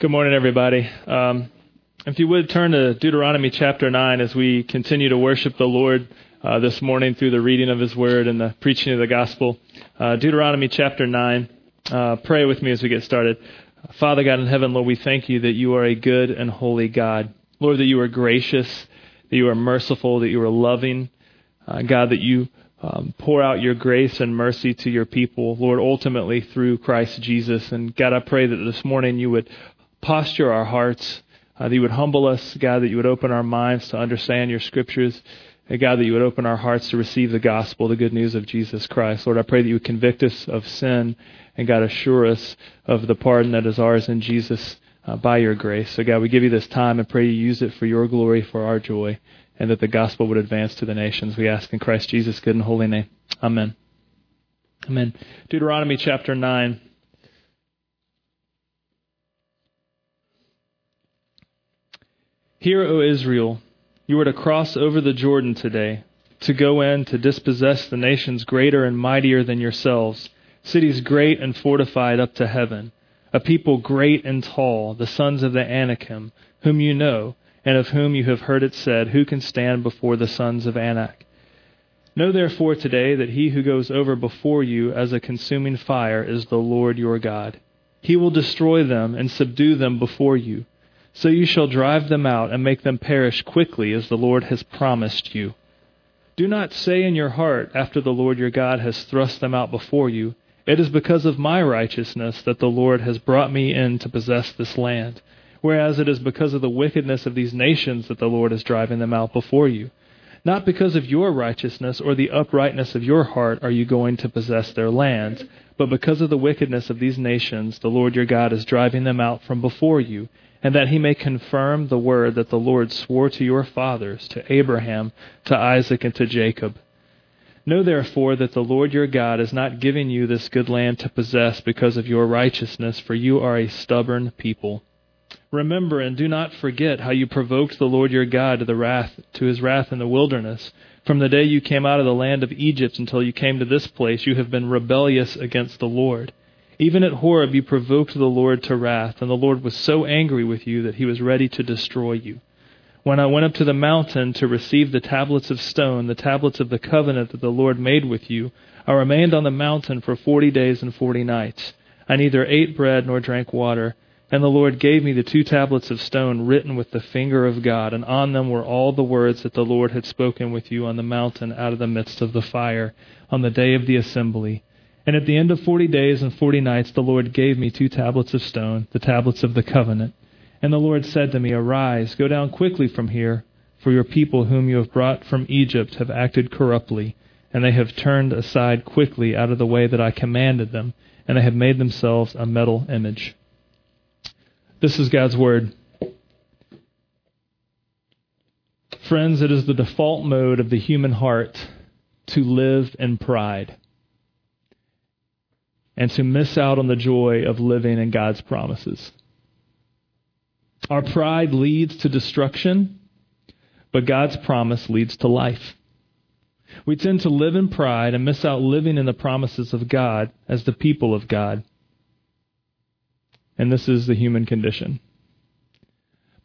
Good morning, everybody. Um, if you would turn to Deuteronomy chapter 9 as we continue to worship the Lord uh, this morning through the reading of His Word and the preaching of the gospel. Uh, Deuteronomy chapter 9. Uh, pray with me as we get started. Father God in heaven, Lord, we thank you that you are a good and holy God. Lord, that you are gracious, that you are merciful, that you are loving. Uh, God, that you um, pour out your grace and mercy to your people, Lord, ultimately through Christ Jesus. And God, I pray that this morning you would posture our hearts, uh, that you would humble us, God, that you would open our minds to understand your scriptures. And God, that you would open our hearts to receive the gospel, the good news of Jesus Christ. Lord, I pray that you would convict us of sin and God, assure us of the pardon that is ours in Jesus uh, by your grace. So God, we give you this time and pray you use it for your glory, for our joy, and that the gospel would advance to the nations. We ask in Christ Jesus' good and holy name. Amen. Amen. Deuteronomy chapter 9. Hear, O Israel, you are to cross over the Jordan today, to go in to dispossess the nations greater and mightier than yourselves, cities great and fortified up to heaven, a people great and tall, the sons of the Anakim, whom you know, and of whom you have heard it said, Who can stand before the sons of Anak? Know therefore today that he who goes over before you as a consuming fire is the Lord your God. He will destroy them and subdue them before you. So you shall drive them out and make them perish quickly, as the Lord has promised you. Do not say in your heart, after the Lord your God has thrust them out before you, It is because of my righteousness that the Lord has brought me in to possess this land, whereas it is because of the wickedness of these nations that the Lord is driving them out before you. Not because of your righteousness or the uprightness of your heart are you going to possess their land, but because of the wickedness of these nations, the Lord your God is driving them out from before you and that he may confirm the word that the Lord swore to your fathers, to Abraham, to Isaac, and to Jacob. Know therefore that the Lord your God is not giving you this good land to possess because of your righteousness, for you are a stubborn people. Remember and do not forget how you provoked the Lord your God to the wrath to his wrath in the wilderness. From the day you came out of the land of Egypt until you came to this place, you have been rebellious against the Lord. Even at Horeb you provoked the Lord to wrath, and the Lord was so angry with you that he was ready to destroy you. When I went up to the mountain to receive the tablets of stone, the tablets of the covenant that the Lord made with you, I remained on the mountain for forty days and forty nights. I neither ate bread nor drank water. And the Lord gave me the two tablets of stone written with the finger of God, and on them were all the words that the Lord had spoken with you on the mountain out of the midst of the fire on the day of the assembly. And at the end of forty days and forty nights, the Lord gave me two tablets of stone, the tablets of the covenant. And the Lord said to me, Arise, go down quickly from here, for your people whom you have brought from Egypt have acted corruptly, and they have turned aside quickly out of the way that I commanded them, and they have made themselves a metal image. This is God's word. Friends, it is the default mode of the human heart to live in pride and to miss out on the joy of living in God's promises. Our pride leads to destruction, but God's promise leads to life. We tend to live in pride and miss out living in the promises of God as the people of God. And this is the human condition.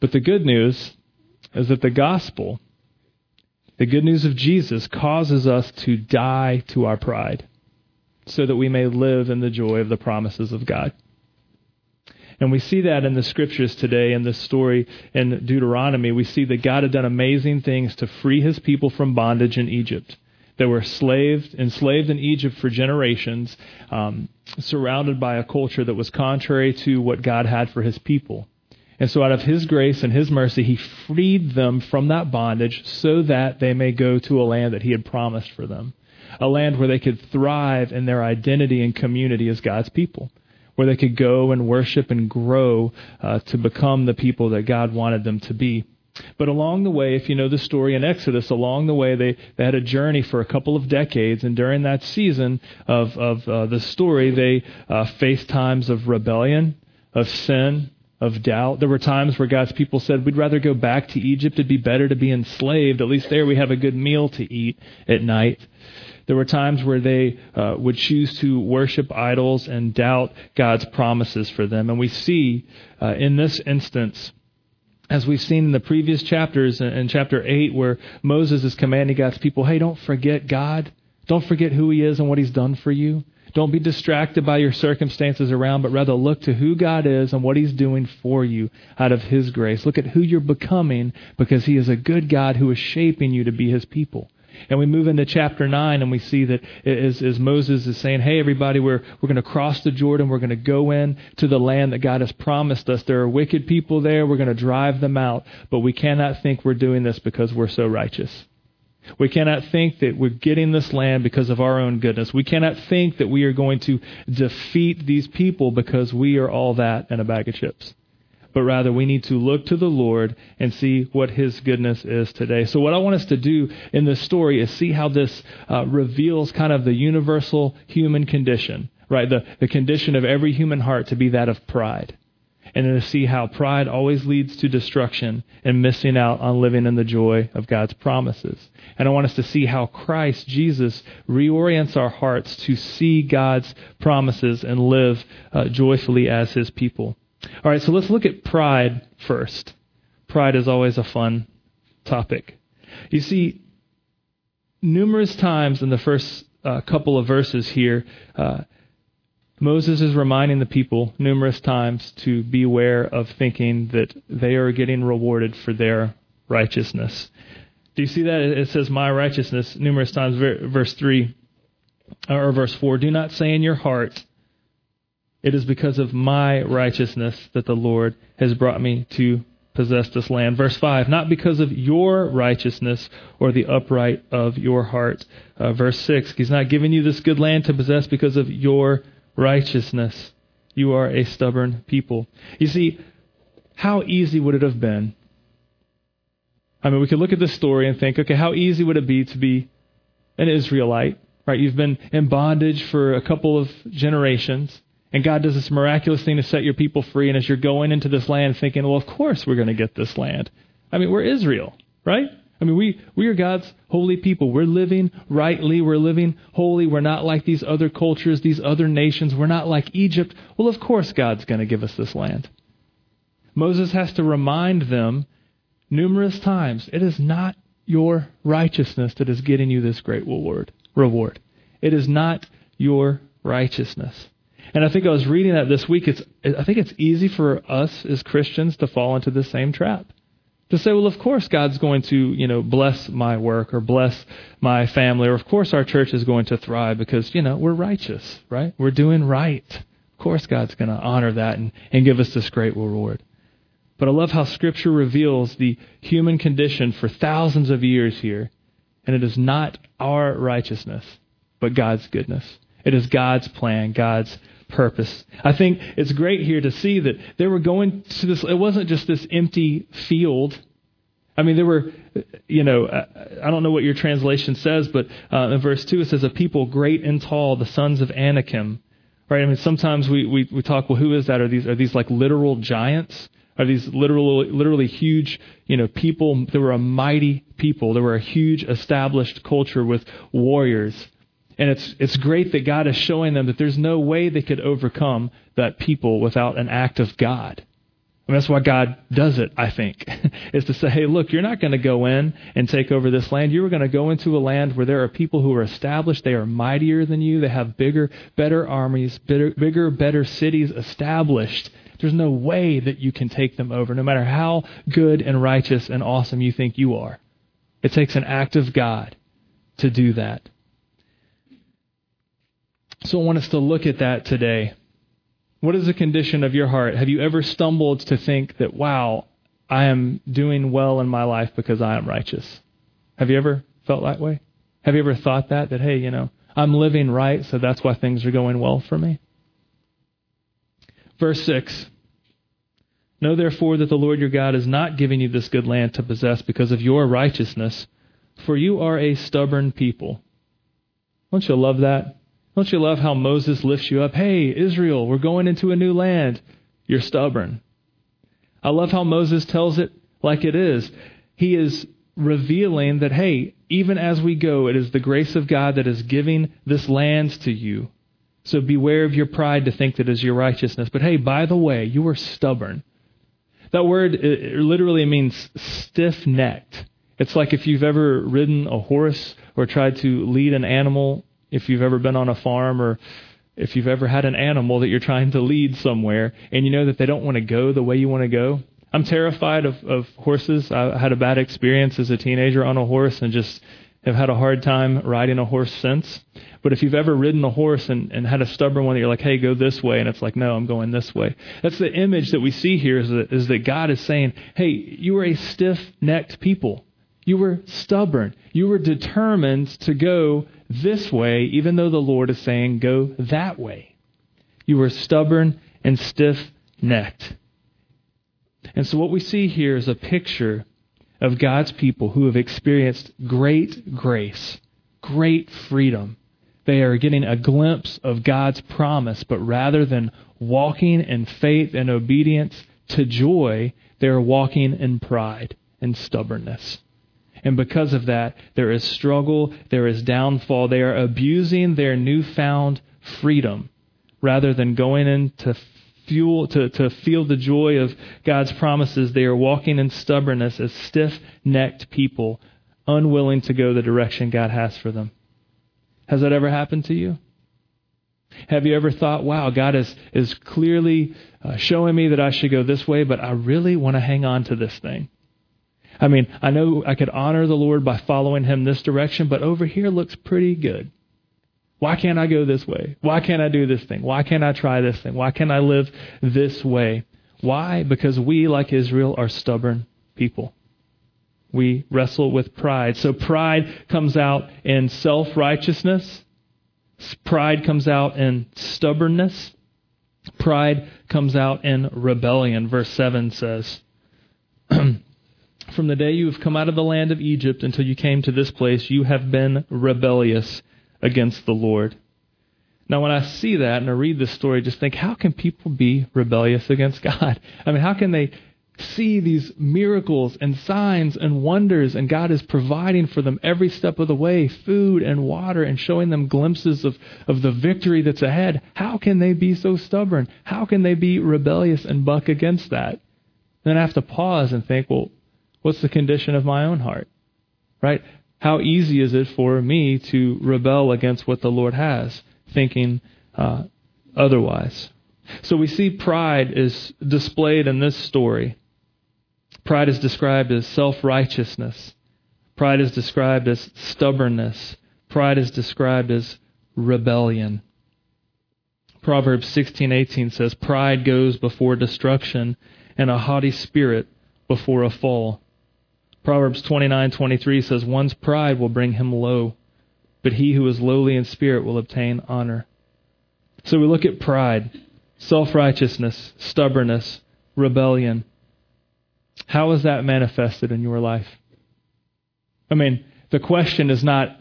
But the good news is that the gospel, the good news of Jesus, causes us to die to our pride so that we may live in the joy of the promises of God. And we see that in the scriptures today in this story in Deuteronomy. We see that God had done amazing things to free his people from bondage in Egypt. They were slaved, enslaved in Egypt for generations, um, surrounded by a culture that was contrary to what God had for his people. And so, out of his grace and his mercy, he freed them from that bondage so that they may go to a land that he had promised for them a land where they could thrive in their identity and community as God's people, where they could go and worship and grow uh, to become the people that God wanted them to be. But along the way, if you know the story in Exodus, along the way they, they had a journey for a couple of decades, and during that season of, of uh, the story, they uh, faced times of rebellion, of sin, of doubt. There were times where God's people said, We'd rather go back to Egypt. It'd be better to be enslaved. At least there we have a good meal to eat at night. There were times where they uh, would choose to worship idols and doubt God's promises for them. And we see uh, in this instance, as we've seen in the previous chapters, in chapter 8, where Moses is commanding God's people, hey, don't forget God. Don't forget who He is and what He's done for you. Don't be distracted by your circumstances around, but rather look to who God is and what He's doing for you out of His grace. Look at who you're becoming because He is a good God who is shaping you to be His people. And we move into chapter 9 and we see that as, as Moses is saying, hey, everybody, we're, we're going to cross the Jordan. We're going to go in to the land that God has promised us. There are wicked people there. We're going to drive them out. But we cannot think we're doing this because we're so righteous. We cannot think that we're getting this land because of our own goodness. We cannot think that we are going to defeat these people because we are all that and a bag of chips but rather we need to look to the Lord and see what His goodness is today. So, what I want us to do in this story is see how this uh, reveals kind of the universal human condition, right? The, the condition of every human heart to be that of pride. And to see how pride always leads to destruction and missing out on living in the joy of God's promises. And I want us to see how Christ, Jesus, reorients our hearts to see God's promises and live uh, joyfully as His people. All right, so let's look at pride first. Pride is always a fun topic. You see, numerous times in the first uh, couple of verses here, uh, Moses is reminding the people numerous times to beware of thinking that they are getting rewarded for their righteousness. Do you see that? It says, My righteousness, numerous times, verse 3 or verse 4. Do not say in your heart, it is because of my righteousness that the Lord has brought me to possess this land. Verse 5, not because of your righteousness or the upright of your heart. Uh, verse 6, He's not giving you this good land to possess because of your righteousness. You are a stubborn people. You see, how easy would it have been? I mean, we could look at this story and think, okay, how easy would it be to be an Israelite, right? You've been in bondage for a couple of generations. And God does this miraculous thing to set your people free. And as you're going into this land thinking, well, of course we're going to get this land. I mean, we're Israel, right? I mean, we, we are God's holy people. We're living rightly. We're living holy. We're not like these other cultures, these other nations. We're not like Egypt. Well, of course God's going to give us this land. Moses has to remind them numerous times it is not your righteousness that is getting you this great reward. Reward. It is not your righteousness. And I think I was reading that this week. It's, I think it's easy for us as Christians to fall into the same trap. To say, well, of course God's going to, you know, bless my work or bless my family, or of course our church is going to thrive because, you know, we're righteous, right? We're doing right. Of course God's going to honor that and, and give us this great reward. But I love how Scripture reveals the human condition for thousands of years here. And it is not our righteousness, but God's goodness. It is God's plan, God's purpose. I think it's great here to see that they were going to this, it wasn't just this empty field. I mean, there were, you know, I don't know what your translation says, but uh, in verse 2 it says, A people great and tall, the sons of Anakim. Right? I mean, sometimes we, we, we talk, well, who is that? Are these, are these like literal giants? Are these literally, literally huge, you know, people? There were a mighty people. There were a huge established culture with warriors. And it's, it's great that God is showing them that there's no way they could overcome that people without an act of God. And that's why God does it, I think, is to say, hey, look, you're not going to go in and take over this land. You're going to go into a land where there are people who are established. They are mightier than you. They have bigger, better armies, bigger, bigger better cities established. There's no way that you can take them over, no matter how good and righteous and awesome you think you are. It takes an act of God to do that. So I want us to look at that today. What is the condition of your heart? Have you ever stumbled to think that, wow, I am doing well in my life because I am righteous? Have you ever felt that way? Have you ever thought that? That, hey, you know, I'm living right, so that's why things are going well for me? Verse 6 Know therefore that the Lord your God is not giving you this good land to possess because of your righteousness, for you are a stubborn people. Don't you love that? Don't you love how Moses lifts you up? Hey, Israel, we're going into a new land. You're stubborn. I love how Moses tells it like it is. He is revealing that, hey, even as we go, it is the grace of God that is giving this land to you. So beware of your pride to think that is your righteousness. But hey, by the way, you are stubborn. That word literally means stiff necked. It's like if you've ever ridden a horse or tried to lead an animal, if you've ever been on a farm or if you've ever had an animal that you're trying to lead somewhere and you know that they don't want to go the way you want to go. I'm terrified of, of horses. I had a bad experience as a teenager on a horse and just have had a hard time riding a horse since. But if you've ever ridden a horse and, and had a stubborn one that you're like, hey, go this way, and it's like, no, I'm going this way. That's the image that we see here is that, is that God is saying, hey, you are a stiff necked people. You were stubborn. You were determined to go this way, even though the Lord is saying, go that way. You were stubborn and stiff necked. And so, what we see here is a picture of God's people who have experienced great grace, great freedom. They are getting a glimpse of God's promise, but rather than walking in faith and obedience to joy, they are walking in pride and stubbornness. And because of that, there is struggle, there is downfall. They are abusing their newfound freedom rather than going into fuel to, to feel the joy of God's promises. They are walking in stubbornness as stiff necked people, unwilling to go the direction God has for them. Has that ever happened to you? Have you ever thought, wow, God is, is clearly uh, showing me that I should go this way, but I really want to hang on to this thing? I mean, I know I could honor the Lord by following him this direction, but over here looks pretty good. Why can't I go this way? Why can't I do this thing? Why can't I try this thing? Why can't I live this way? Why? Because we, like Israel, are stubborn people. We wrestle with pride. So pride comes out in self righteousness. Pride comes out in stubbornness. Pride comes out in rebellion. Verse 7 says, From the day you have come out of the land of Egypt until you came to this place, you have been rebellious against the Lord. Now, when I see that and I read this story, just think, how can people be rebellious against God? I mean, how can they see these miracles and signs and wonders, and God is providing for them every step of the way food and water and showing them glimpses of, of the victory that's ahead? How can they be so stubborn? How can they be rebellious and buck against that? And Then I have to pause and think, well, What's the condition of my own heart? Right? How easy is it for me to rebel against what the Lord has, thinking uh, otherwise? So we see pride is displayed in this story. Pride is described as self righteousness. Pride is described as stubbornness. Pride is described as rebellion. Proverbs 16:18 says pride goes before destruction and a haughty spirit before a fall. Proverbs 29:23 says one's pride will bring him low, but he who is lowly in spirit will obtain honor. So we look at pride, self-righteousness, stubbornness, rebellion. How is that manifested in your life? I mean, the question is not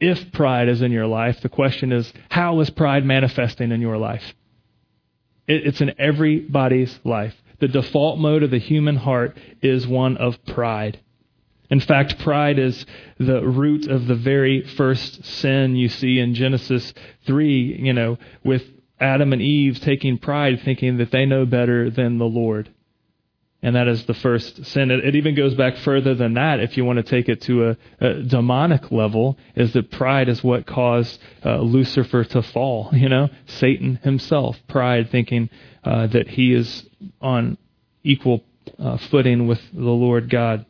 if pride is in your life. The question is, how is pride manifesting in your life? it's in everybody's life. The default mode of the human heart is one of pride. In fact, pride is the root of the very first sin you see in Genesis 3, you know, with Adam and Eve taking pride, thinking that they know better than the Lord. And that is the first sin. It, it even goes back further than that, if you want to take it to a, a demonic level, is that pride is what caused uh, Lucifer to fall, you know, Satan himself. Pride, thinking uh, that he is on equal uh, footing with the Lord God.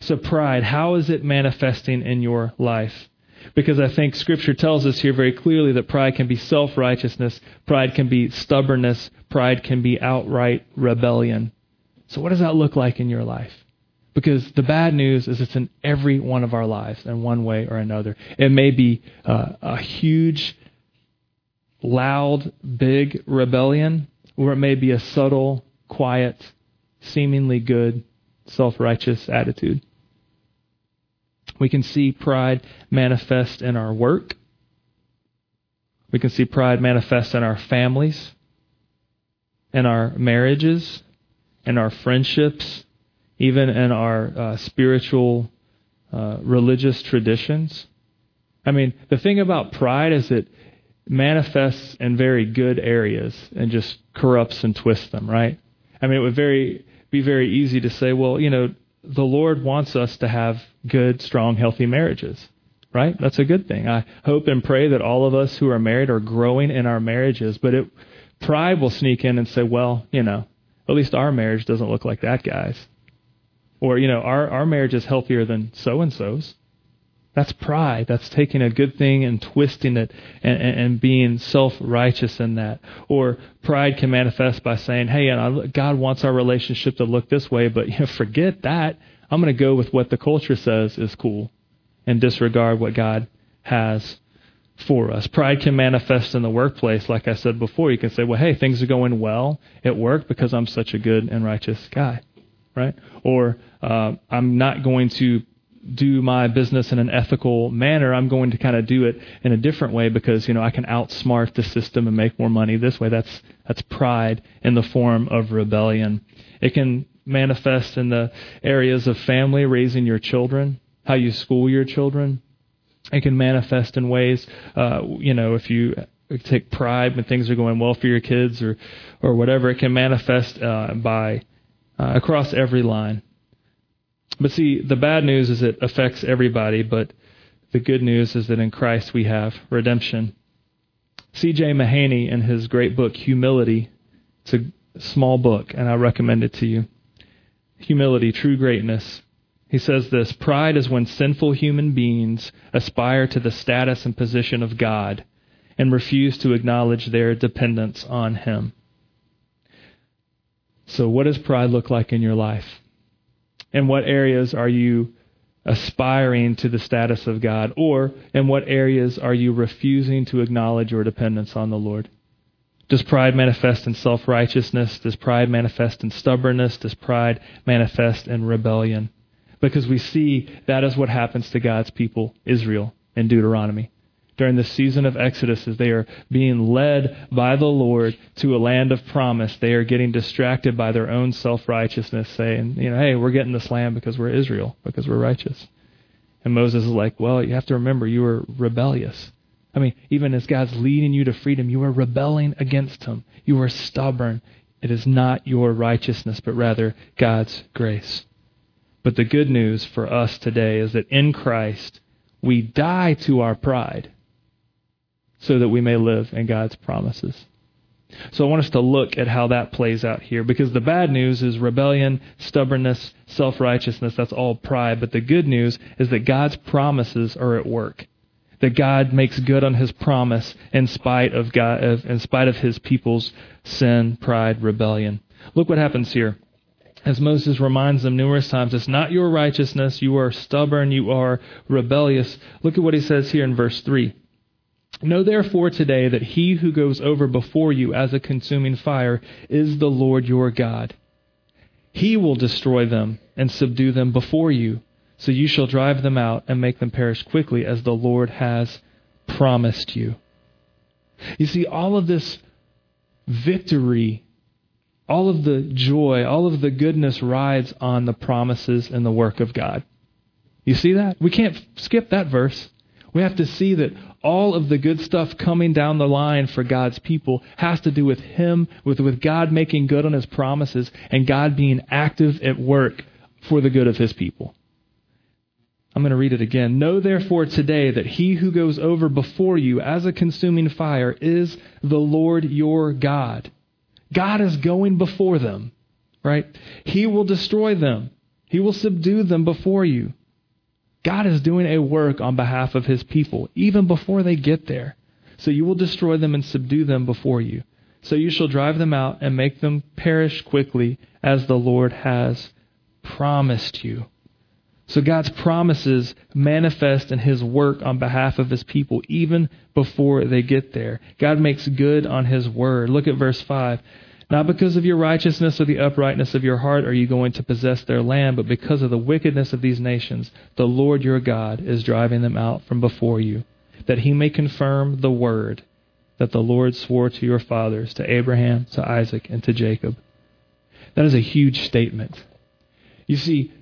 So, pride, how is it manifesting in your life? Because I think Scripture tells us here very clearly that pride can be self righteousness, pride can be stubbornness, pride can be outright rebellion. So, what does that look like in your life? Because the bad news is it's in every one of our lives in one way or another. It may be uh, a huge, loud, big rebellion, or it may be a subtle, quiet, seemingly good, self righteous attitude. We can see pride manifest in our work. We can see pride manifest in our families, in our marriages, in our friendships, even in our uh, spiritual, uh, religious traditions. I mean, the thing about pride is it manifests in very good areas and just corrupts and twists them, right? I mean, it would very be very easy to say, well, you know, the Lord wants us to have good, strong, healthy marriages, right? That's a good thing. I hope and pray that all of us who are married are growing in our marriages, but it, pride will sneak in and say, well, you know, at least our marriage doesn't look like that guy's. Or, you know, our, our marriage is healthier than so and so's. That's pride. That's taking a good thing and twisting it and, and, and being self righteous in that. Or pride can manifest by saying, hey, and God wants our relationship to look this way, but you know, forget that. I'm going to go with what the culture says is cool and disregard what God has for us. Pride can manifest in the workplace, like I said before. You can say, well, hey, things are going well at work because I'm such a good and righteous guy, right? Or uh, I'm not going to do my business in an ethical manner. I'm going to kind of do it in a different way because you know I can outsmart the system and make more money this way. That's that's pride in the form of rebellion. It can manifest in the areas of family, raising your children, how you school your children. It can manifest in ways, uh, you know, if you take pride when things are going well for your kids or or whatever. It can manifest uh, by uh, across every line. But see, the bad news is it affects everybody, but the good news is that in Christ we have redemption. C.J. Mahaney, in his great book, Humility, it's a small book, and I recommend it to you. Humility, True Greatness. He says this Pride is when sinful human beings aspire to the status and position of God and refuse to acknowledge their dependence on Him. So, what does pride look like in your life? In what areas are you aspiring to the status of God? Or in what areas are you refusing to acknowledge your dependence on the Lord? Does pride manifest in self righteousness? Does pride manifest in stubbornness? Does pride manifest in rebellion? Because we see that is what happens to God's people, Israel, in Deuteronomy during the season of Exodus as they are being led by the Lord to a land of promise. They are getting distracted by their own self righteousness, saying, you know, hey, we're getting this land because we're Israel, because we're righteous. And Moses is like, well, you have to remember you were rebellious. I mean, even as God's leading you to freedom, you are rebelling against Him. You are stubborn. It is not your righteousness, but rather God's grace. But the good news for us today is that in Christ, we die to our pride so that we may live in God's promises. So I want us to look at how that plays out here because the bad news is rebellion, stubbornness, self righteousness. That's all pride. But the good news is that God's promises are at work. That God makes good on His promise in spite of God, in spite of His people's sin, pride, rebellion. Look what happens here. As Moses reminds them numerous times, it's not your righteousness. You are stubborn. You are rebellious. Look at what he says here in verse 3. Know therefore today that he who goes over before you as a consuming fire is the Lord your God. He will destroy them and subdue them before you, so you shall drive them out and make them perish quickly as the Lord has promised you. You see, all of this victory, all of the joy, all of the goodness rides on the promises and the work of God. You see that? We can't skip that verse. We have to see that all of the good stuff coming down the line for God's people has to do with Him, with, with God making good on His promises, and God being active at work for the good of His people. I'm going to read it again. Know therefore today that he who goes over before you as a consuming fire is the Lord your God. God is going before them, right? He will destroy them. He will subdue them before you. God is doing a work on behalf of his people, even before they get there. So you will destroy them and subdue them before you. So you shall drive them out and make them perish quickly, as the Lord has promised you. So God's promises manifest in his work on behalf of his people, even before they get there. God makes good on his word. Look at verse 5. Not because of your righteousness or the uprightness of your heart are you going to possess their land, but because of the wickedness of these nations, the Lord your God is driving them out from before you, that he may confirm the word that the Lord swore to your fathers, to Abraham, to Isaac, and to Jacob. That is a huge statement. You see,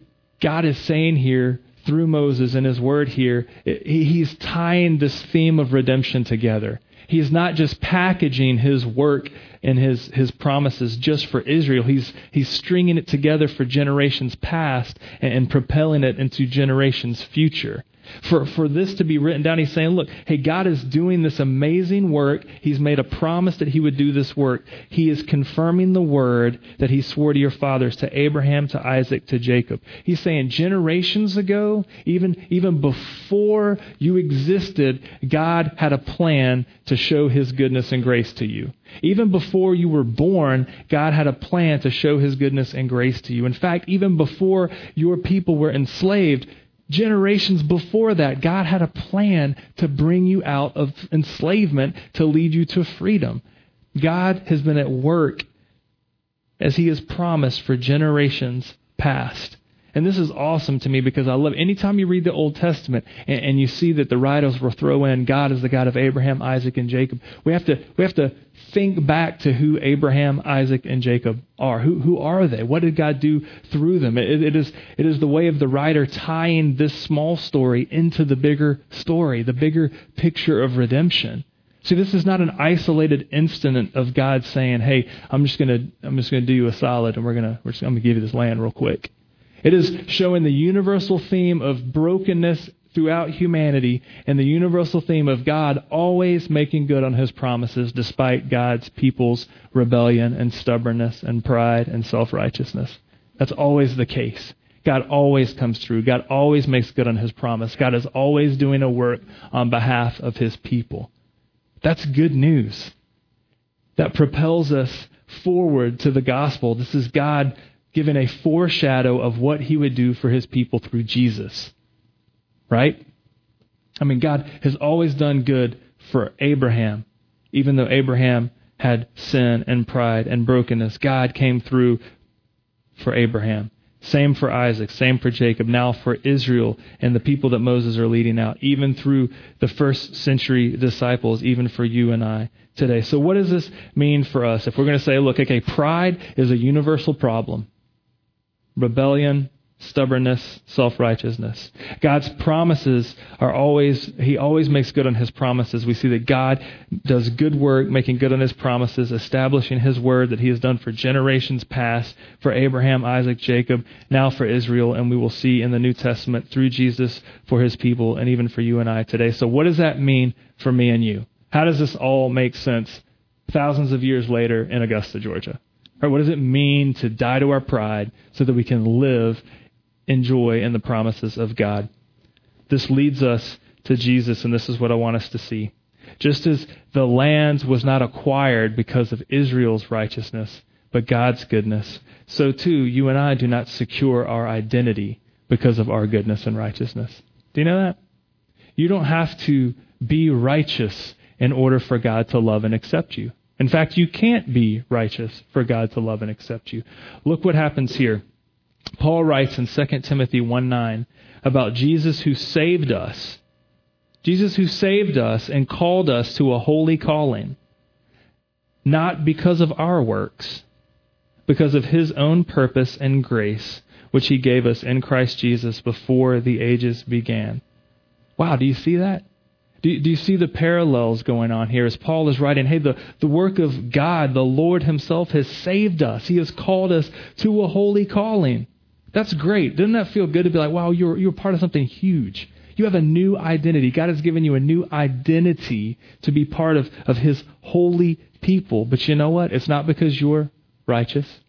God is saying here through Moses and his word here, he's tying this theme of redemption together. He's not just packaging his work and his, his promises just for Israel. He's, he's stringing it together for generations past and, and propelling it into generations future. For, for this to be written down, he's saying, look, hey, God is doing this amazing work. He's made a promise that he would do this work. He is confirming the word that he swore to your fathers, to Abraham, to Isaac, to Jacob. He's saying generations ago, even, even before you existed, God had a plan to show his goodness and grace to you. Even before you were born, God had a plan to show his goodness and grace to you. In fact, even before your people were enslaved, generations before that, God had a plan to bring you out of enslavement to lead you to freedom. God has been at work as He has promised for generations past. And this is awesome to me because I love anytime you read the Old Testament and, and, you see that the writers will throw in God is the God of Abraham, Isaac, and Jacob. We have to we have to think back to who Abraham, Isaac, and Jacob are. Who who are they? What did God do through them? It, it is it is the way of the writer tying this small story into the bigger story, the bigger picture of redemption. See, this is not an isolated incident of God saying, "Hey, I'm just gonna I'm just gonna do you a solid, and we're gonna we're just, I'm gonna give you this land real quick." It is showing the universal theme of brokenness throughout humanity and the universal theme of God always making good on his promises despite God's people's rebellion and stubbornness and pride and self righteousness. That's always the case. God always comes through. God always makes good on his promise. God is always doing a work on behalf of his people. That's good news. That propels us forward to the gospel. This is God given a foreshadow of what he would do for his people through Jesus. Right? I mean, God has always done good for Abraham, even though Abraham had sin and pride and brokenness. God came through for Abraham. Same for Isaac, same for Jacob, now for Israel and the people that Moses are leading out, even through the first century disciples, even for you and I today. So, what does this mean for us? If we're going to say, look, okay, pride is a universal problem rebellion, stubbornness, self-righteousness. God's promises are always, He always makes good on His promises. We see that God does good work, making good on His promises, establishing His word that He has done for generations past, for Abraham, Isaac, Jacob, now for Israel, and we will see in the New Testament through Jesus for His people and even for you and I today. So what does that mean for me and you? How does this all make sense thousands of years later in Augusta, Georgia? Right, what does it mean to die to our pride so that we can live in joy in the promises of God? This leads us to Jesus, and this is what I want us to see. Just as the land was not acquired because of Israel's righteousness, but God's goodness, so too you and I do not secure our identity because of our goodness and righteousness. Do you know that? You don't have to be righteous in order for God to love and accept you. In fact, you can't be righteous for God to love and accept you. Look what happens here. Paul writes in 2 Timothy 1 9 about Jesus who saved us. Jesus who saved us and called us to a holy calling, not because of our works, because of his own purpose and grace, which he gave us in Christ Jesus before the ages began. Wow, do you see that? Do, do you see the parallels going on here as Paul is writing, hey, the, the work of God, the Lord Himself, has saved us. He has called us to a holy calling. That's great. Doesn't that feel good to be like, wow, you're, you're part of something huge? You have a new identity. God has given you a new identity to be part of, of His holy people. But you know what? It's not because you're righteous.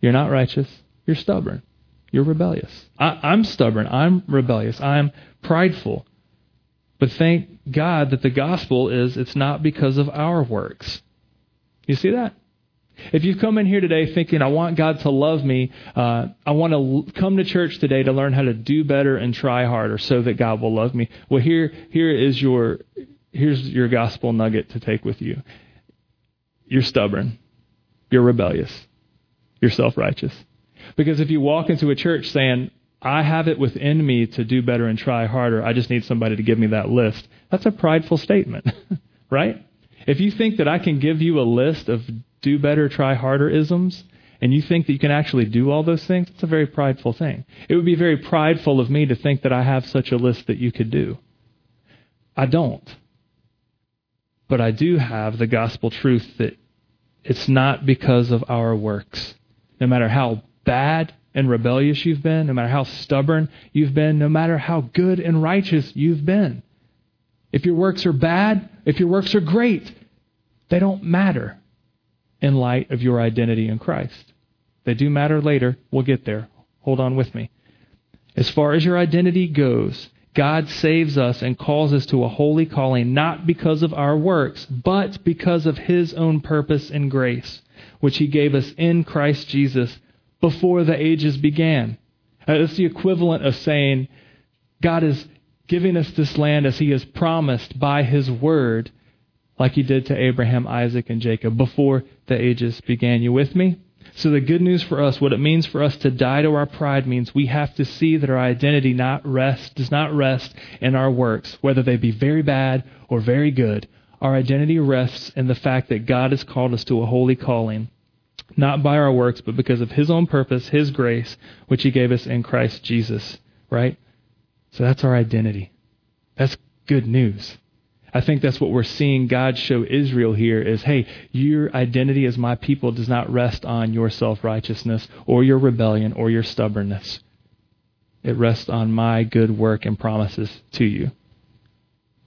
You're not righteous. You're stubborn. You're rebellious. I, I'm stubborn. I'm rebellious. I'm prideful. But thank God that the gospel is it's not because of our works. You see that? If you've come in here today thinking, I want God to love me, uh, I want to l- come to church today to learn how to do better and try harder so that God will love me. Well, here, here is your, here's your gospel nugget to take with you. You're stubborn. You're rebellious. You're self-righteous. Because if you walk into a church saying, I have it within me to do better and try harder. I just need somebody to give me that list. That's a prideful statement, right? If you think that I can give you a list of do better, try harder isms, and you think that you can actually do all those things, it's a very prideful thing. It would be very prideful of me to think that I have such a list that you could do. I don't. But I do have the gospel truth that it's not because of our works. No matter how bad and rebellious you've been, no matter how stubborn you've been, no matter how good and righteous you've been. If your works are bad, if your works are great, they don't matter in light of your identity in Christ. They do matter later. We'll get there. Hold on with me. As far as your identity goes, God saves us and calls us to a holy calling not because of our works, but because of His own purpose and grace, which He gave us in Christ Jesus before the ages began. Uh, it's the equivalent of saying God is giving us this land as He has promised by His word, like He did to Abraham, Isaac, and Jacob before the ages began. You with me? So, the good news for us, what it means for us to die to our pride, means we have to see that our identity not rest, does not rest in our works, whether they be very bad or very good. Our identity rests in the fact that God has called us to a holy calling not by our works, but because of His own purpose, His grace, which He gave us in Christ Jesus, right? So that's our identity. That's good news. I think that's what we're seeing God show Israel here is hey, your identity as my people does not rest on your self righteousness or your rebellion or your stubbornness. It rests on my good work and promises to you.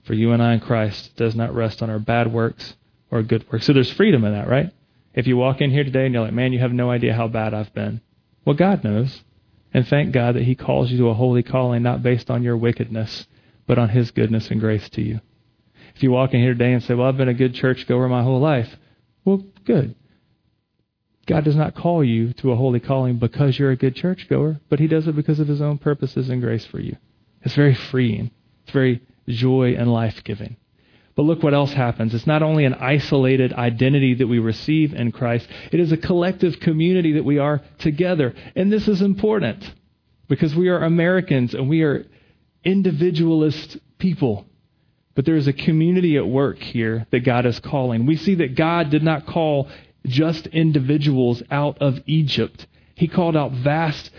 For you and I in Christ does not rest on our bad works or good works. So there's freedom in that, right? If you walk in here today and you're like, man, you have no idea how bad I've been. Well, God knows. And thank God that He calls you to a holy calling, not based on your wickedness, but on His goodness and grace to you. If you walk in here today and say, well, I've been a good churchgoer my whole life, well, good. God does not call you to a holy calling because you're a good churchgoer, but He does it because of His own purposes and grace for you. It's very freeing. It's very joy and life giving. But look what else happens. It's not only an isolated identity that we receive in Christ, it is a collective community that we are together. And this is important because we are Americans and we are individualist people. But there is a community at work here that God is calling. We see that God did not call just individuals out of Egypt, He called out vast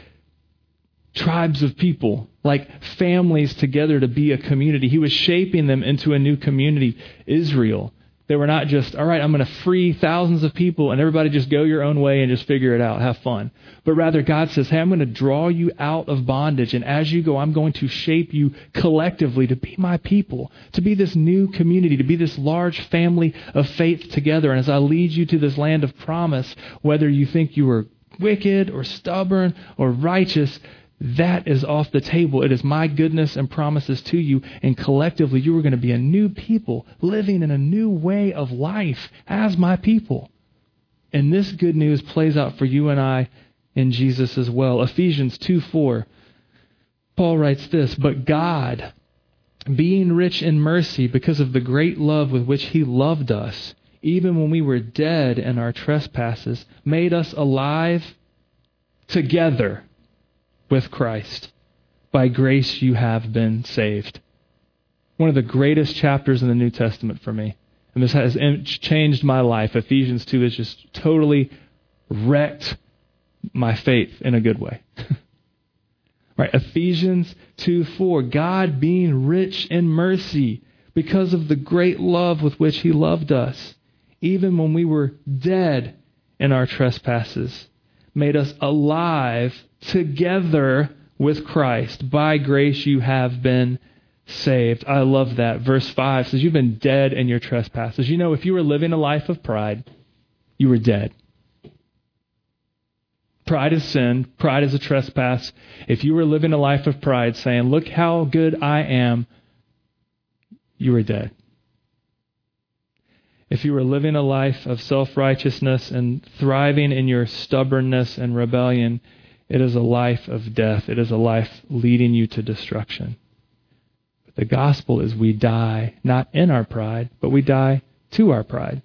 tribes of people, like families together to be a community. He was shaping them into a new community, Israel. They were not just, all right, I'm going to free thousands of people and everybody just go your own way and just figure it out, have fun. But rather, God says, hey, I'm going to draw you out of bondage. And as you go, I'm going to shape you collectively to be my people, to be this new community, to be this large family of faith together. And as I lead you to this land of promise, whether you think you are wicked or stubborn or righteous, that is off the table. It is my goodness and promises to you, and collectively you are going to be a new people living in a new way of life as my people. And this good news plays out for you and I in Jesus as well. Ephesians 2 4. Paul writes this, But God, being rich in mercy because of the great love with which he loved us, even when we were dead in our trespasses, made us alive together with Christ. By grace you have been saved. One of the greatest chapters in the New Testament for me. And this has changed my life. Ephesians 2 has just totally wrecked my faith in a good way. right? Ephesians 2 4. God being rich in mercy because of the great love with which he loved us, even when we were dead in our trespasses, made us alive together with Christ. By grace you have been saved. I love that. Verse 5 says, You've been dead in your trespasses. You know, if you were living a life of pride, you were dead. Pride is sin. Pride is a trespass. If you were living a life of pride, saying, Look how good I am, you were dead. If you were living a life of self righteousness and thriving in your stubbornness and rebellion, it is a life of death. It is a life leading you to destruction. But the gospel is we die not in our pride, but we die to our pride.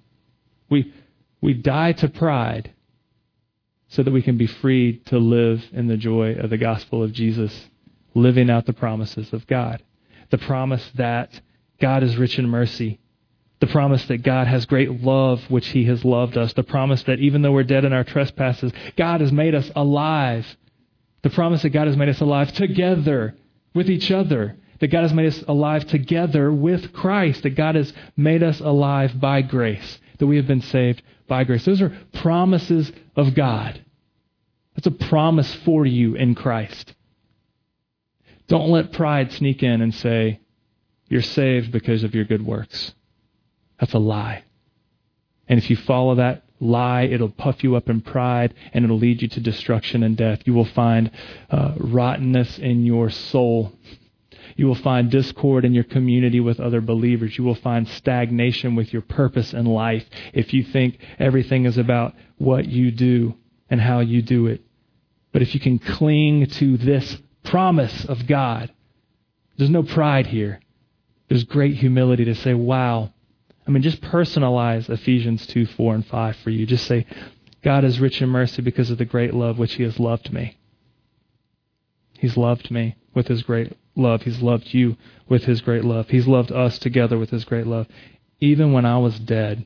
We, we die to pride so that we can be free to live in the joy of the gospel of Jesus, living out the promises of God. The promise that God is rich in mercy The promise that God has great love, which He has loved us. The promise that even though we're dead in our trespasses, God has made us alive. The promise that God has made us alive together with each other. That God has made us alive together with Christ. That God has made us alive by grace. That we have been saved by grace. Those are promises of God. That's a promise for you in Christ. Don't let pride sneak in and say, you're saved because of your good works. That's a lie. And if you follow that lie, it'll puff you up in pride and it'll lead you to destruction and death. You will find uh, rottenness in your soul. You will find discord in your community with other believers. You will find stagnation with your purpose in life if you think everything is about what you do and how you do it. But if you can cling to this promise of God, there's no pride here. There's great humility to say, wow. I mean, just personalize Ephesians 2, 4, and 5 for you. Just say, God is rich in mercy because of the great love which He has loved me. He's loved me with His great love. He's loved you with His great love. He's loved us together with His great love. Even when I was dead,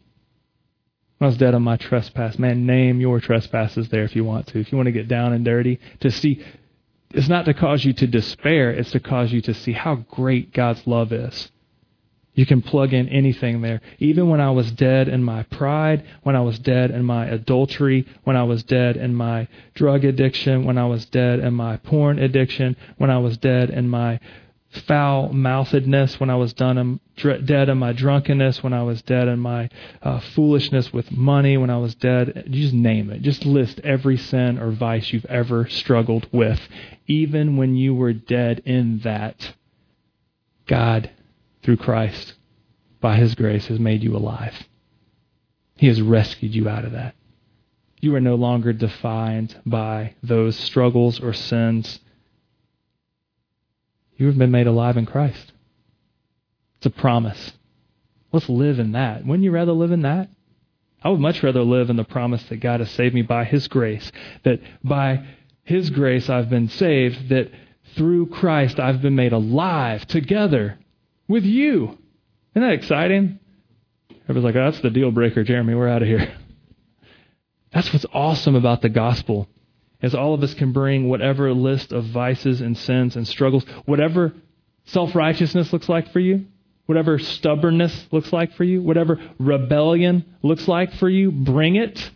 I was dead on my trespass. Man, name your trespasses there if you want to. If you want to get down and dirty, to see, it's not to cause you to despair, it's to cause you to see how great God's love is. You can plug in anything there. Even when I was dead in my pride, when I was dead in my adultery, when I was dead in my drug addiction, when I was dead in my porn addiction, when I was dead in my foul mouthedness, when I was done in, dr- dead in my drunkenness, when I was dead in my uh, foolishness with money, when I was dead, just name it. Just list every sin or vice you've ever struggled with. Even when you were dead in that, God, through Christ, by His grace, has made you alive. He has rescued you out of that. You are no longer defined by those struggles or sins you have been made alive in Christ. It's a promise. Let's live in that. Wouldn't you rather live in that? I would much rather live in the promise that God has saved me by His grace, that by His grace I've been saved, that through Christ I've been made alive together with you. Isn't that exciting? Everybody's like, oh, that's the deal breaker, Jeremy. We're out of here. That's what's awesome about the gospel as all of us can bring whatever list of vices and sins and struggles, whatever self righteousness looks like for you, whatever stubbornness looks like for you, whatever rebellion looks like for you, bring it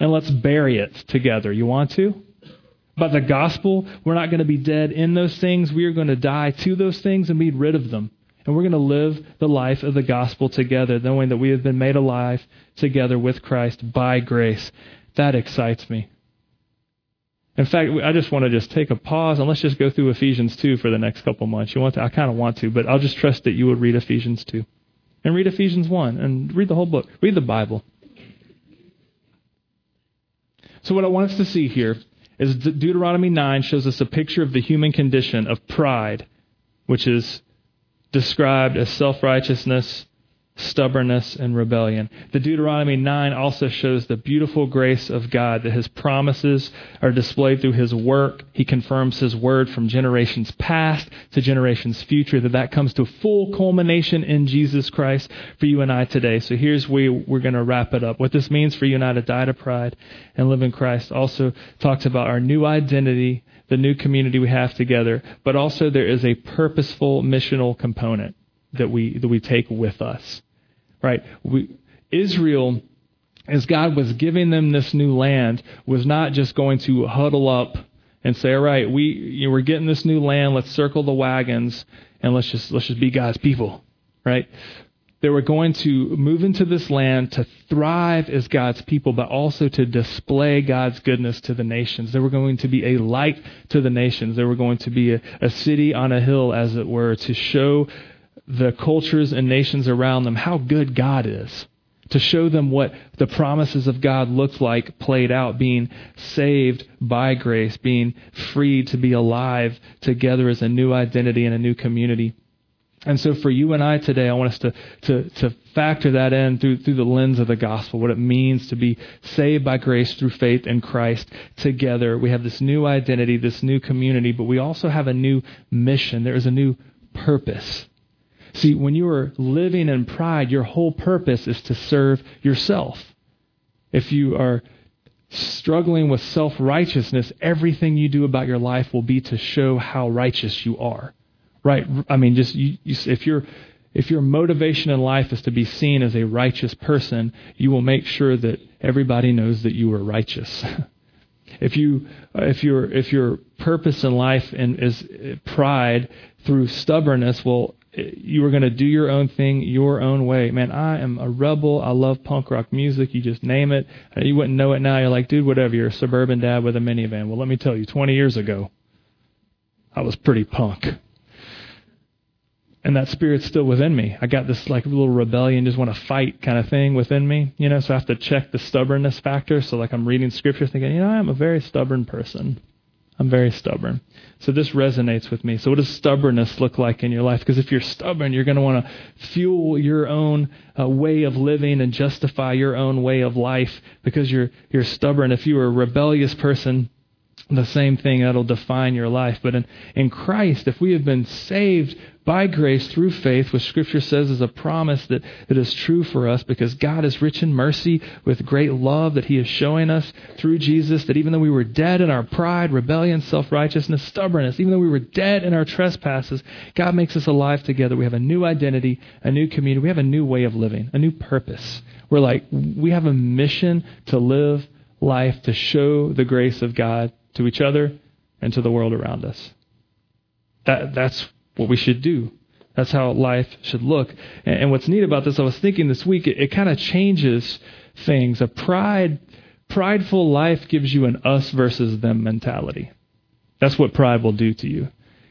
and let's bury it together. You want to? But the gospel, we're not going to be dead in those things. We are going to die to those things and be rid of them. And we're going to live the life of the gospel together, knowing that we have been made alive together with Christ by grace. That excites me. In fact, I just want to just take a pause and let's just go through Ephesians 2 for the next couple months. You want to? I kind of want to, but I'll just trust that you would read Ephesians 2. And read Ephesians 1 and read the whole book. Read the Bible. So what I want us to see here is Deuteronomy 9 shows us a picture of the human condition of pride, which is described as self-righteousness, stubbornness, and rebellion. The Deuteronomy 9 also shows the beautiful grace of God that his promises are displayed through his work. He confirms his word from generations past to generations future, that that comes to full culmination in Jesus Christ for you and I today. So here's where we're going to wrap it up. What this means for you and I to die to pride and live in Christ also talks about our new identity, the new community we have together, but also there is a purposeful missional component that we that we take with us right? We, Israel, as God was giving them this new land, was not just going to huddle up and say, "All right, we you know, we're getting this new land. Let's circle the wagons and let's just let's just be God's people." Right? They were going to move into this land to thrive as God's people, but also to display God's goodness to the nations. They were going to be a light to the nations. They were going to be a, a city on a hill, as it were, to show the cultures and nations around them how good God is, to show them what the promises of God looked like played out, being saved by grace, being freed to be alive together as a new identity and a new community. And so for you and I today, I want us to, to, to factor that in through, through the lens of the gospel, what it means to be saved by grace through faith in Christ together. We have this new identity, this new community, but we also have a new mission. There is a new purpose See, when you are living in pride, your whole purpose is to serve yourself. If you are struggling with self righteousness, everything you do about your life will be to show how righteous you are. Right? I mean, just you, you, if your if your motivation in life is to be seen as a righteous person, you will make sure that everybody knows that you are righteous. if you if your if your purpose in life is eh, pride through stubbornness, well, you were going to do your own thing your own way. Man, I am a rebel. I love punk rock music. You just name it. Uh, you wouldn't know it now. You're like, dude, whatever. You're a suburban dad with a minivan. Well, let me tell you, 20 years ago, I was pretty punk. And that spirit's still within me. I got this like little rebellion, just want to fight kind of thing within me, you know. So I have to check the stubbornness factor. So like I'm reading scripture, thinking, you know, I'm a very stubborn person. I'm very stubborn. So this resonates with me. So what does stubbornness look like in your life? Because if you're stubborn, you're going to want to fuel your own uh, way of living and justify your own way of life because you're you're stubborn. If you're a rebellious person, the same thing that'll define your life. But in, in Christ, if we have been saved by grace through faith, which Scripture says is a promise that, that is true for us because God is rich in mercy with great love that He is showing us through Jesus, that even though we were dead in our pride, rebellion, self righteousness, stubbornness, even though we were dead in our trespasses, God makes us alive together. We have a new identity, a new community, we have a new way of living, a new purpose. We're like, we have a mission to live life to show the grace of God to each other and to the world around us. That, that's what we should do. That's how life should look. And, and what's neat about this, I was thinking this week, it, it kind of changes things. A pride, prideful life gives you an us versus them mentality. That's what pride will do to you.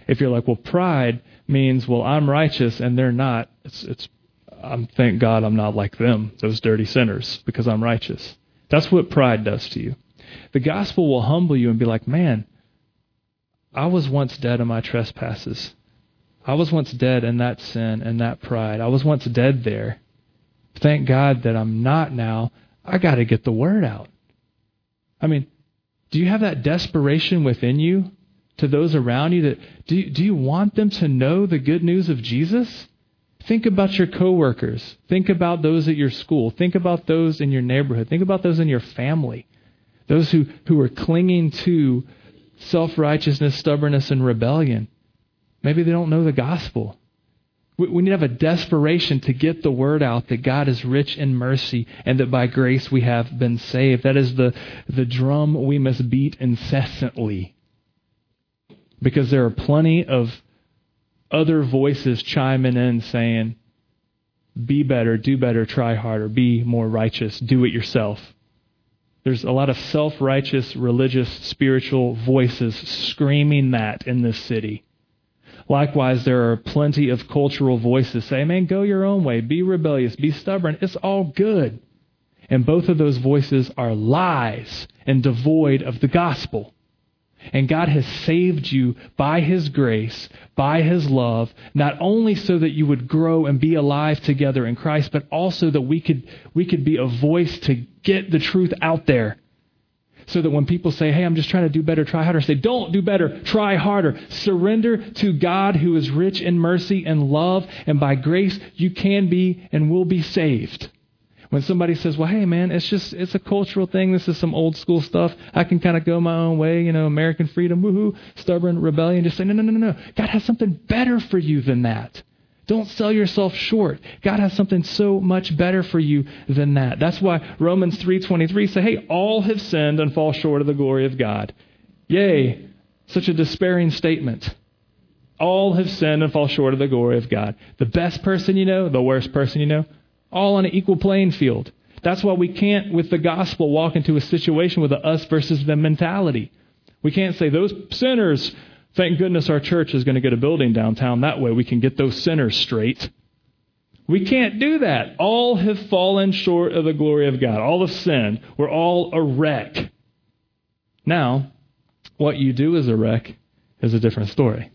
If you're like, well, pride means, well, I'm righteous and they're not. It's, it's, I'm thank God I'm not like them, those dirty sinners, because I'm righteous. That's what pride does to you. The gospel will humble you and be like, man, I was once dead in my trespasses. I was once dead in that sin and that pride. I was once dead there. Thank God that I'm not now. I got to get the word out. I mean, do you have that desperation within you to those around you that do you, do you want them to know the good news of Jesus? Think about your coworkers. Think about those at your school. Think about those in your neighborhood. Think about those in your family. Those who, who are clinging to self righteousness, stubbornness, and rebellion. Maybe they don't know the gospel. We, we need to have a desperation to get the word out that God is rich in mercy and that by grace we have been saved. That is the, the drum we must beat incessantly. Because there are plenty of other voices chiming in saying, be better, do better, try harder, be more righteous, do it yourself. There's a lot of self righteous, religious, spiritual voices screaming that in this city. Likewise, there are plenty of cultural voices saying, man, go your own way, be rebellious, be stubborn. It's all good. And both of those voices are lies and devoid of the gospel. And God has saved you by His grace, by His love, not only so that you would grow and be alive together in Christ, but also that we could, we could be a voice to get the truth out there. So that when people say, hey, I'm just trying to do better, try harder, say, don't do better, try harder. Surrender to God who is rich in mercy and love, and by grace you can be and will be saved. When somebody says, well, hey, man, it's just, it's a cultural thing. This is some old school stuff. I can kind of go my own way, you know, American freedom, woohoo, stubborn rebellion. Just say, no, no, no, no, no. God has something better for you than that. Don't sell yourself short. God has something so much better for you than that. That's why Romans 3.23 say, hey, all have sinned and fall short of the glory of God. Yay, such a despairing statement. All have sinned and fall short of the glory of God. The best person you know, the worst person you know, all on an equal playing field. That's why we can't, with the gospel, walk into a situation with a us versus them mentality. We can't say, those sinners, thank goodness our church is going to get a building downtown. That way we can get those sinners straight. We can't do that. All have fallen short of the glory of God. All have sinned. We're all a wreck. Now, what you do as a wreck is a different story.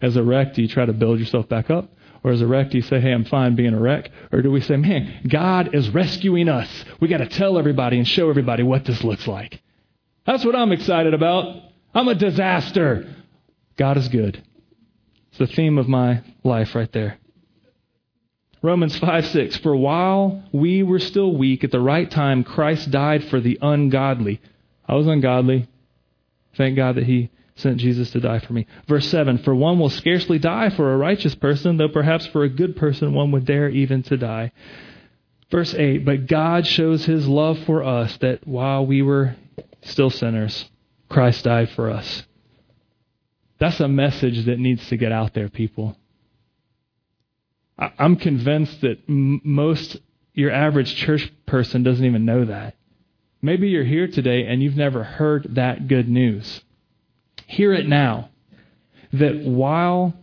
As a wreck, do you try to build yourself back up? Or as a wreck, do you say, hey, I'm fine being a wreck? Or do we say, man, God is rescuing us. We got to tell everybody and show everybody what this looks like. That's what I'm excited about. I'm a disaster. God is good. It's the theme of my life right there. Romans 5 6. For while we were still weak, at the right time, Christ died for the ungodly. I was ungodly. Thank God that He sent Jesus to die for me. Verse 7 For one will scarcely die for a righteous person, though perhaps for a good person one would dare even to die. Verse 8 But God shows His love for us that while we were still sinners, Christ died for us. That's a message that needs to get out there, people. I'm convinced that most, your average church person doesn't even know that. Maybe you're here today and you've never heard that good news. Hear it now. That while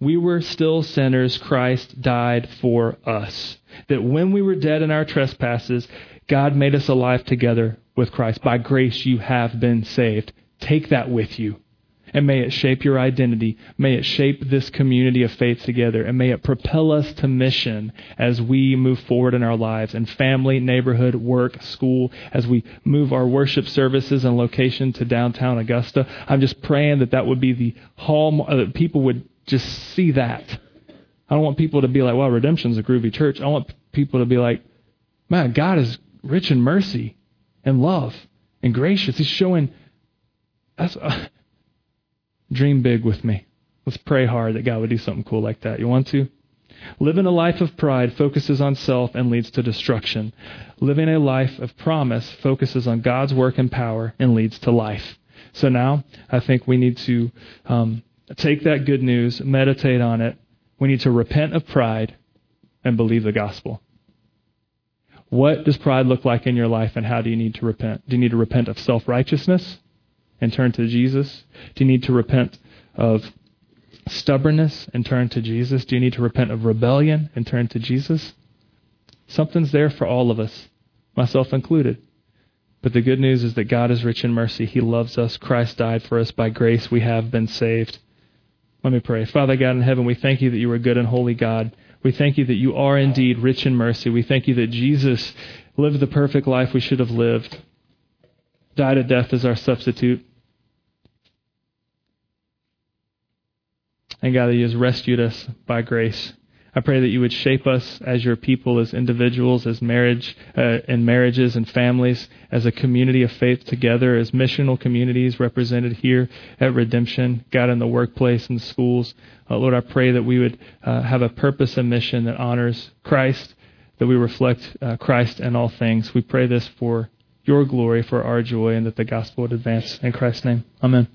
we were still sinners, Christ died for us. That when we were dead in our trespasses, God made us alive together with Christ. By grace you have been saved. Take that with you. And may it shape your identity. May it shape this community of faith together. And may it propel us to mission as we move forward in our lives in family, neighborhood, work, school, as we move our worship services and location to downtown Augusta. I'm just praying that that would be the hall, uh, that people would just see that. I don't want people to be like, well, Redemption's a groovy church. I want people to be like, man, God is rich in mercy and love and gracious. He's showing that's. Uh, Dream big with me. Let's pray hard that God would do something cool like that. You want to? Living a life of pride focuses on self and leads to destruction. Living a life of promise focuses on God's work and power and leads to life. So now I think we need to um, take that good news, meditate on it. We need to repent of pride and believe the gospel. What does pride look like in your life and how do you need to repent? Do you need to repent of self righteousness? And turn to Jesus? Do you need to repent of stubbornness and turn to Jesus? Do you need to repent of rebellion and turn to Jesus? Something's there for all of us, myself included. But the good news is that God is rich in mercy. He loves us. Christ died for us. By grace, we have been saved. Let me pray. Father God in heaven, we thank you that you are good and holy God. We thank you that you are indeed rich in mercy. We thank you that Jesus lived the perfect life we should have lived, died a death as our substitute, And God, that you has rescued us by grace. I pray that you would shape us as your people, as individuals, as marriage, uh, in marriages and families, as a community of faith together, as missional communities represented here at Redemption, God, in the workplace and schools. Uh, Lord, I pray that we would uh, have a purpose and mission that honors Christ, that we reflect uh, Christ in all things. We pray this for your glory, for our joy, and that the gospel would advance. In Christ's name, amen.